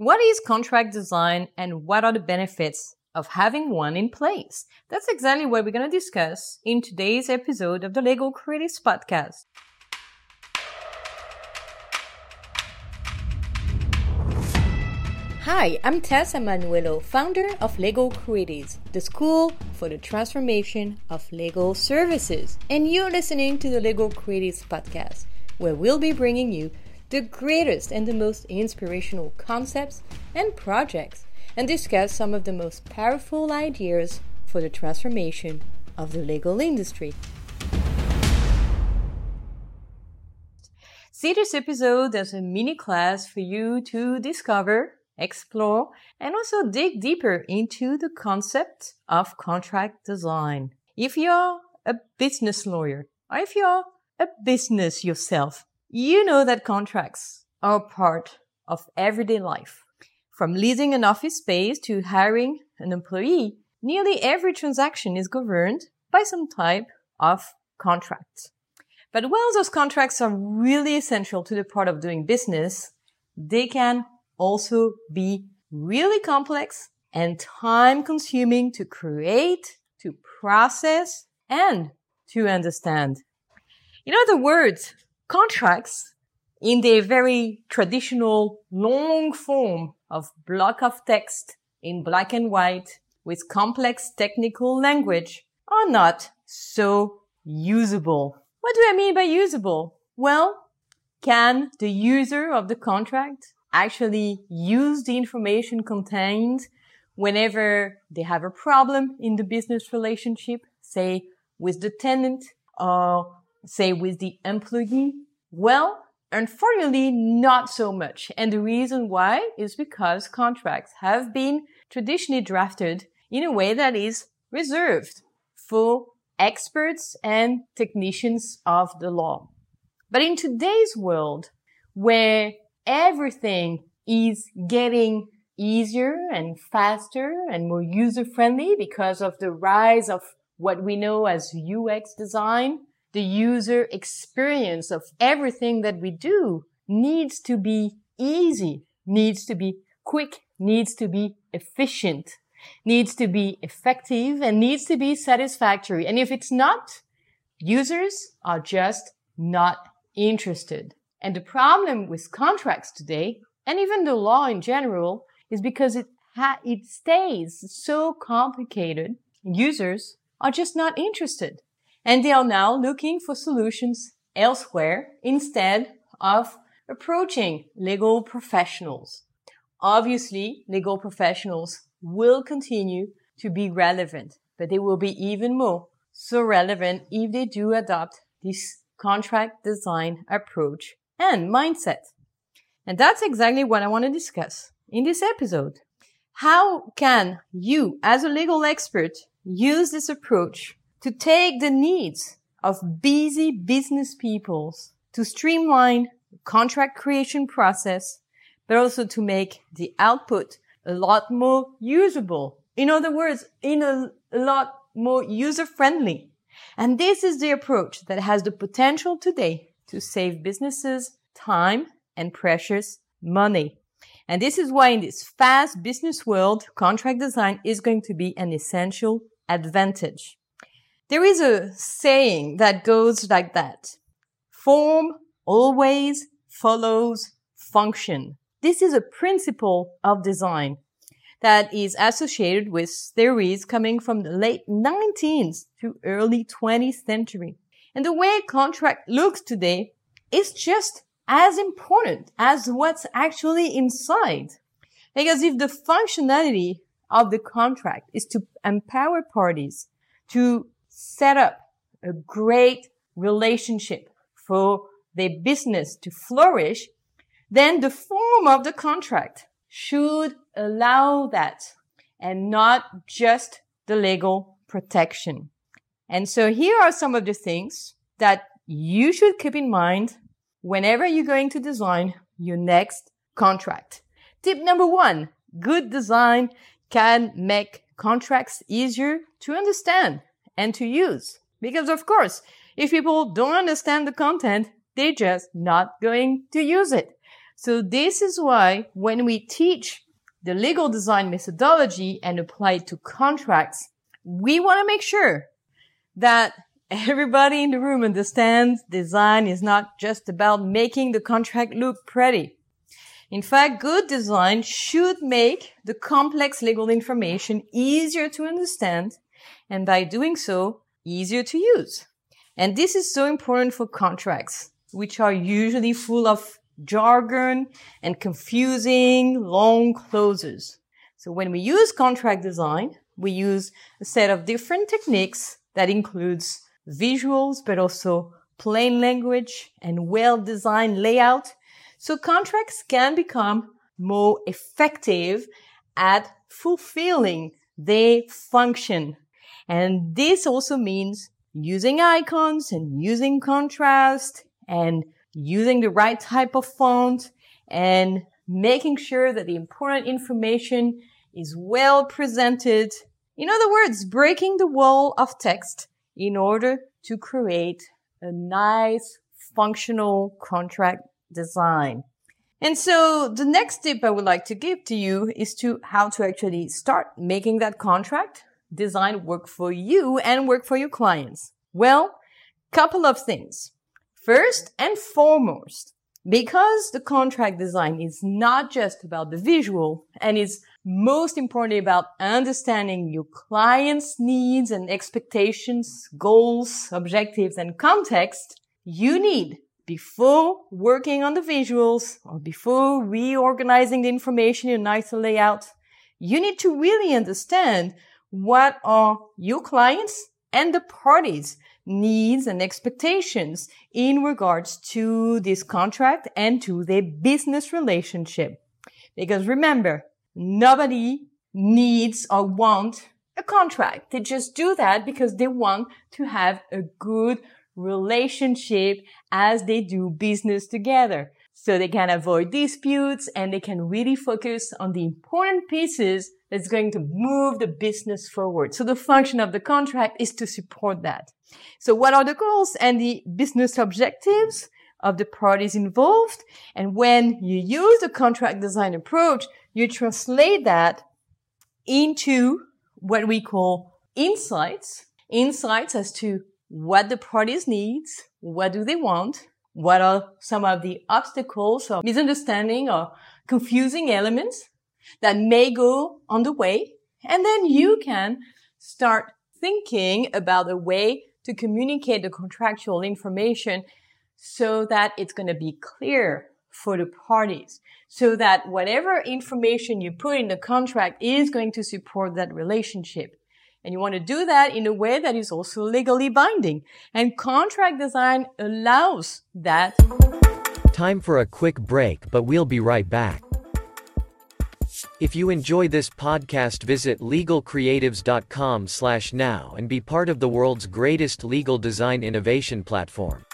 What is contract design and what are the benefits of having one in place? That's exactly what we're going to discuss in today's episode of the Legal Creatives Podcast. Hi, I'm Tessa Manuello, founder of Legal Creatives, the school for the transformation of legal services. And you're listening to the Legal Creatives podcast, where we'll be bringing you the greatest and the most inspirational concepts and projects and discuss some of the most powerful ideas for the transformation of the legal industry. See this episode as a mini class for you to discover explore, and also dig deeper into the concept of contract design. If you're a business lawyer, or if you're a business yourself, you know that contracts are part of everyday life. From leasing an office space to hiring an employee, nearly every transaction is governed by some type of contract. But while those contracts are really essential to the part of doing business, they can also be really complex and time consuming to create, to process, and to understand. In other words, contracts in their very traditional long form of block of text in black and white with complex technical language are not so usable. What do I mean by usable? Well, can the user of the contract actually use the information contained whenever they have a problem in the business relationship, say with the tenant or say with the employee? Well, unfortunately, not so much. And the reason why is because contracts have been traditionally drafted in a way that is reserved for experts and technicians of the law. But in today's world, where everything is getting easier and faster and more user friendly because of the rise of what we know as UX design. The user experience of everything that we do needs to be easy, needs to be quick, needs to be efficient, needs to be effective and needs to be satisfactory. And if it's not, users are just not interested. And the problem with contracts today, and even the law in general, is because it ha- it stays so complicated. Users are just not interested. And they are now looking for solutions elsewhere instead of approaching legal professionals. Obviously, legal professionals will continue to be relevant, but they will be even more so relevant if they do adopt this contract design approach and mindset. And that's exactly what I want to discuss in this episode. How can you, as a legal expert, use this approach to take the needs of busy business people to streamline contract creation process, but also to make the output a lot more usable. In other words, in a, a lot more user friendly. And this is the approach that has the potential today to save businesses time and precious money. And this is why in this fast business world, contract design is going to be an essential advantage. There is a saying that goes like that. Form always follows function. This is a principle of design that is associated with theories coming from the late 19th to early 20th century. And the way a contract looks today is just as important as what's actually inside. Because if the functionality of the contract is to empower parties to set up a great relationship for their business to flourish, then the form of the contract should allow that and not just the legal protection. And so here are some of the things that you should keep in mind whenever you're going to design your next contract. Tip number one, good design can make contracts easier to understand and to use. Because of course, if people don't understand the content, they're just not going to use it. So this is why when we teach the legal design methodology and apply it to contracts, we want to make sure that everybody in the room understands design is not just about making the contract look pretty. In fact, good design should make the complex legal information easier to understand and by doing so, easier to use. And this is so important for contracts, which are usually full of jargon and confusing long clauses. So when we use contract design, we use a set of different techniques that includes visuals, but also plain language and well-designed layout. So contracts can become more effective at fulfilling their function. And this also means using icons and using contrast and using the right type of font and making sure that the important information is well presented. In other words, breaking the wall of text in order to create a nice functional contract design. And so the next tip I would like to give to you is to how to actually start making that contract design work for you and work for your clients. Well, couple of things. First and foremost, because the contract design is not just about the visual and is most importantly about understanding your client's needs and expectations, goals, objectives, and context, you need before working on the visuals or before reorganizing the information in a nicer layout, you need to really understand what are your clients and the parties needs and expectations in regards to this contract and to their business relationship. Because remember, nobody needs or want a contract. They just do that because they want to have a good relationship as they do business together. So they can avoid disputes and they can really focus on the important pieces that's going to move the business forward. So the function of the contract is to support that. So what are the goals and the business objectives of the parties involved? And when you use the contract design approach, you translate that into what we call insights, insights as to what the parties need, what do they want, what are some of the obstacles or misunderstanding or confusing elements that may go on the way. And then you can start thinking about a way to communicate the contractual information so that it's going to be clear for the parties so that whatever information you put in the contract is going to support that relationship. And you want to do that in a way that is also legally binding. And contract design allows that. Time for a quick break, but we'll be right back. If you enjoy this podcast visit legalcreatives.com slash now and be part of the world's greatest legal design innovation platform.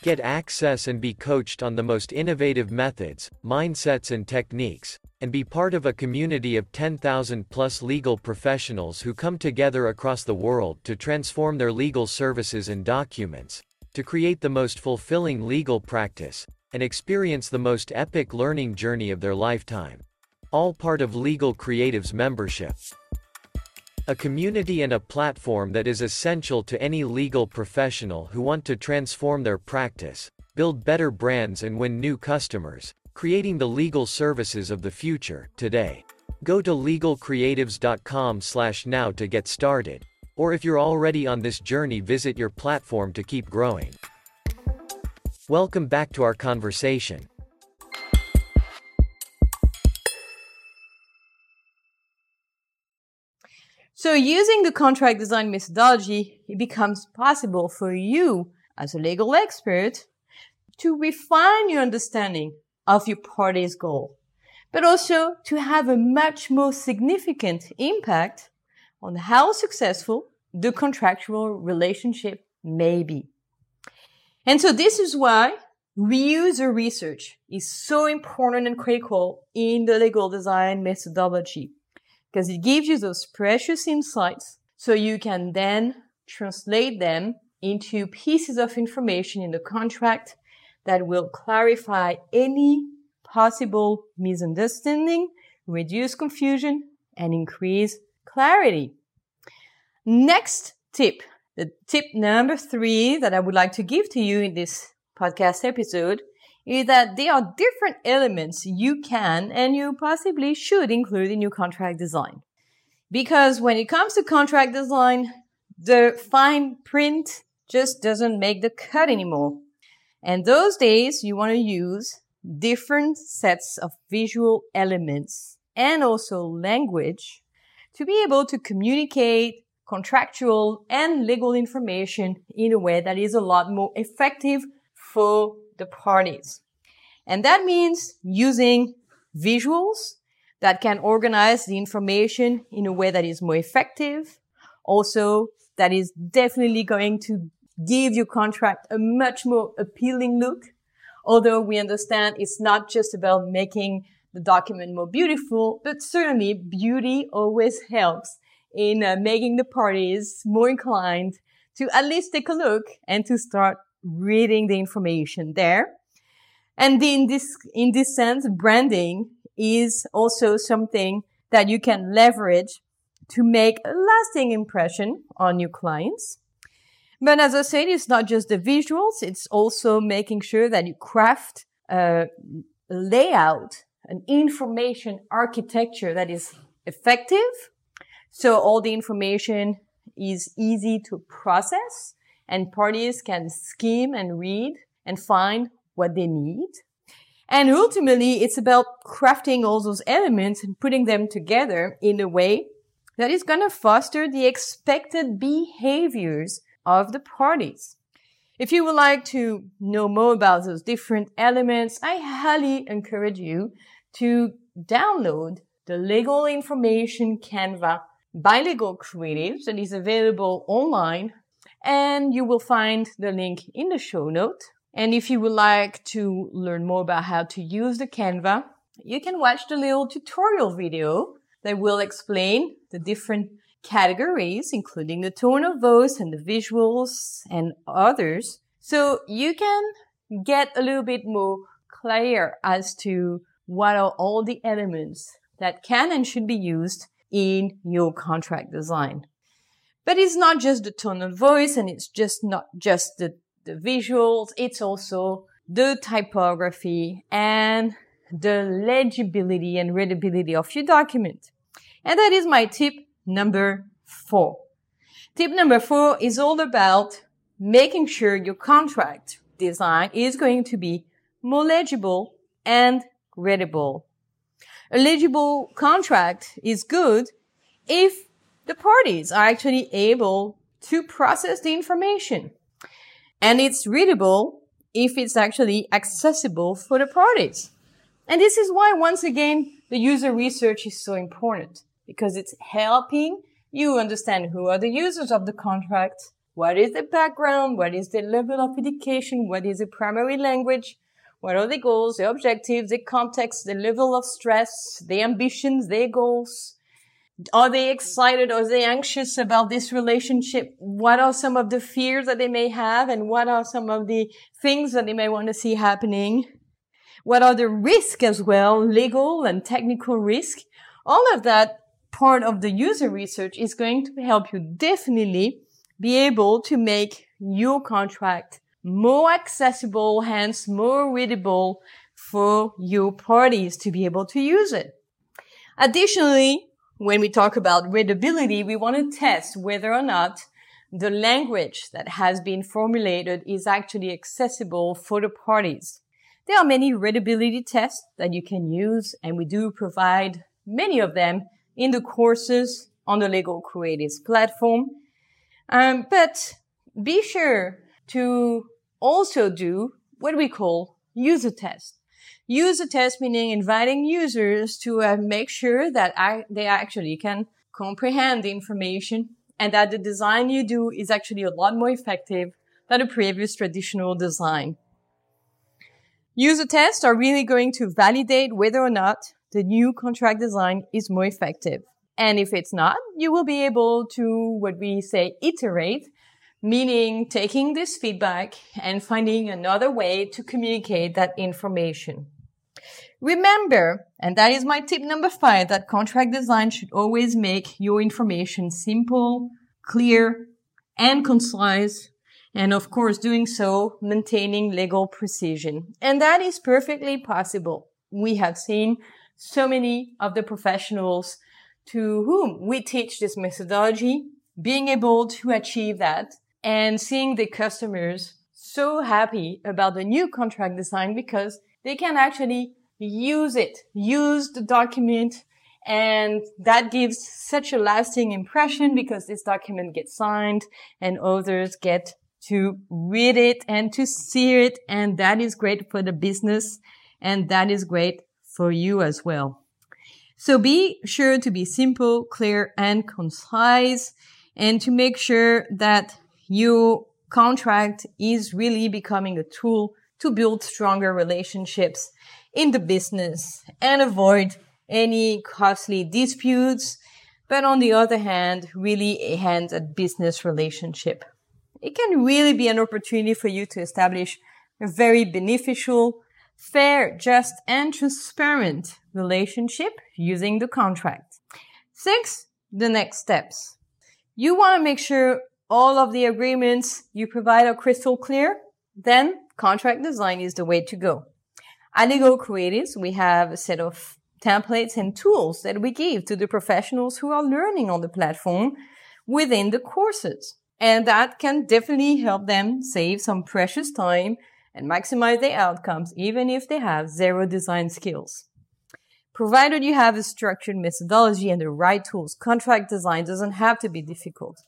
Get access and be coached on the most innovative methods, mindsets and techniques, and be part of a community of 10,000 plus legal professionals who come together across the world to transform their legal services and documents, to create the most fulfilling legal practice, and experience the most epic learning journey of their lifetime. All part of Legal Creatives membership. A community and a platform that is essential to any legal professional who want to transform their practice, build better brands and win new customers, creating the legal services of the future, today. Go to legalcreatives.com slash now to get started. Or if you're already on this journey visit your platform to keep growing. Welcome back to our conversation. So using the contract design methodology, it becomes possible for you as a legal expert to refine your understanding of your party's goal, but also to have a much more significant impact on how successful the contractual relationship may be. And so this is why reuser research is so important and critical in the legal design methodology because it gives you those precious insights so you can then translate them into pieces of information in the contract that will clarify any possible misunderstanding, reduce confusion, and increase clarity. Next tip, the tip number three that I would like to give to you in this podcast episode is that there are different elements you can and you possibly should include in your contract design. Because when it comes to contract design, the fine print just doesn't make the cut anymore. And those days you want to use different sets of visual elements and also language to be able to communicate contractual and legal information in a way that is a lot more effective for the parties. And that means using visuals that can organize the information in a way that is more effective. Also, that is definitely going to give your contract a much more appealing look. Although we understand it's not just about making the document more beautiful, but certainly beauty always helps in uh, making the parties more inclined to at least take a look and to start reading the information there. And in this, in this sense, branding is also something that you can leverage to make a lasting impression on your clients. But as I said, it's not just the visuals, it's also making sure that you craft a layout, an information architecture that is effective. So all the information is easy to process and parties can skim and read and find what they need. And ultimately, it's about crafting all those elements and putting them together in a way that is going to foster the expected behaviors of the parties. If you would like to know more about those different elements, I highly encourage you to download the legal information Canva by Legal Creatives that is available online and you will find the link in the show note. And if you would like to learn more about how to use the Canva, you can watch the little tutorial video that will explain the different categories, including the tone of voice and the visuals and others. So you can get a little bit more clear as to what are all the elements that can and should be used in your contract design. But it's not just the tone of voice and it's just not just the the visuals, it's also the typography and the legibility and readability of your document. And that is my tip number four. Tip number four is all about making sure your contract design is going to be more legible and readable. A legible contract is good if the parties are actually able to process the information and it's readable if it's actually accessible for the parties. And this is why, once again, the user research is so important because it's helping you understand who are the users of the contract, what is the background, what is the level of education, what is the primary language, what are the goals, the objectives, the context, the level of stress, the ambitions, their goals, are they excited? Are they anxious about this relationship? What are some of the fears that they may have? And what are some of the things that they may want to see happening? What are the risks as well? Legal and technical risk. All of that part of the user research is going to help you definitely be able to make your contract more accessible, hence more readable for your parties to be able to use it. Additionally, when we talk about readability, we want to test whether or not the language that has been formulated is actually accessible for the parties. There are many readability tests that you can use, and we do provide many of them in the courses on the Legal Creatives platform. Um, but be sure to also do what we call user test. user test meaning inviting users to uh, make sure that I, they actually can comprehend the information and that the design you do is actually a lot more effective than a previous traditional design. User tests are really going to validate whether or not the new contract design is more effective. And if it's not, you will be able to what we say iterate, meaning taking this feedback and finding another way to communicate that information. Remember, and that is my tip number five, that contract design should always make your information simple, clear, and concise. And of course, doing so, maintaining legal precision. And that is perfectly possible. We have seen so many of the professionals to whom we teach this methodology being able to achieve that and seeing the customers so happy about the new contract design because they can actually use it, use the document, and that gives such a lasting impression because this document gets signed and others get to read it and to see it. And that is great for the business. And that is great for you as well. So be sure to be simple, clear, and concise and to make sure that your contract is really becoming a tool to build stronger relationships in the business and avoid any costly disputes. But on the other hand, really a business relationship. It can really be an opportunity for you to establish a very beneficial, fair, just, and transparent relationship using the contract. Six, the next steps. You want to make sure all of the agreements you provide are crystal clear. Then contract design is the way to go. At Legal Creatives, we have a set of templates and tools that we give to the professionals who are learning on the platform within the courses. And that can definitely help them save some precious time and maximize their outcomes, even if they have zero design skills. Provided you have a structured methodology and the right tools, contract design doesn't have to be difficult.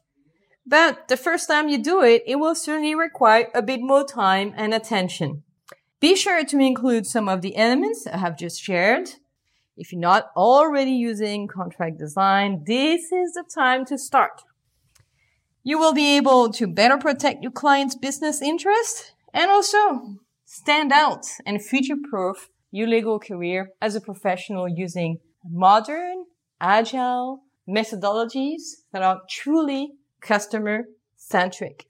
But the first time you do it, it will certainly require a bit more time and attention. Be sure to include some of the elements I have just shared. If you're not already using contract design, this is the time to start. You will be able to better protect your client's business interest and also stand out and future proof your legal career as a professional using modern, agile methodologies that are truly customer centric.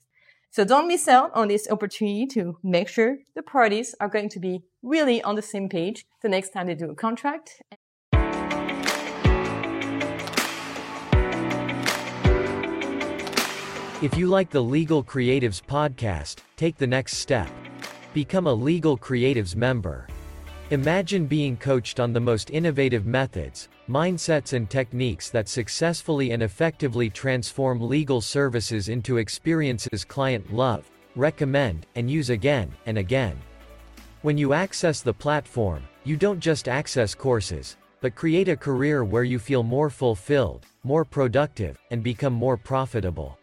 So don't miss out on this opportunity to make sure the parties are going to be really on the same page the next time they do a contract. If you like the Legal Creatives podcast, take the next step. Become a Legal Creatives member. Imagine being coached on the most innovative methods, mindsets and techniques that successfully and effectively transform legal services into experiences clients love, recommend, and use again and again. When you access the platform, you don't just access courses, but create a career where you feel more fulfilled, more productive, and become more profitable.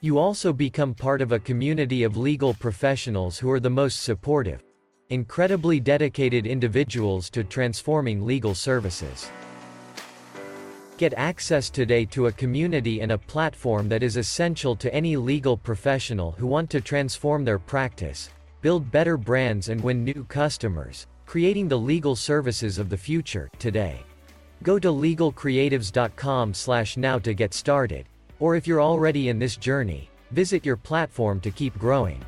You also become part of a community of legal professionals who are the most supportive, incredibly dedicated individuals to transforming legal services. Get access today to a community and a platform that is essential to any legal professional who want to transform their practice, build better brands and win new customers, creating the legal services of the future, today. Go to legalcreatives.com slash now to get started, or if you're already in this journey, visit your platform to keep growing.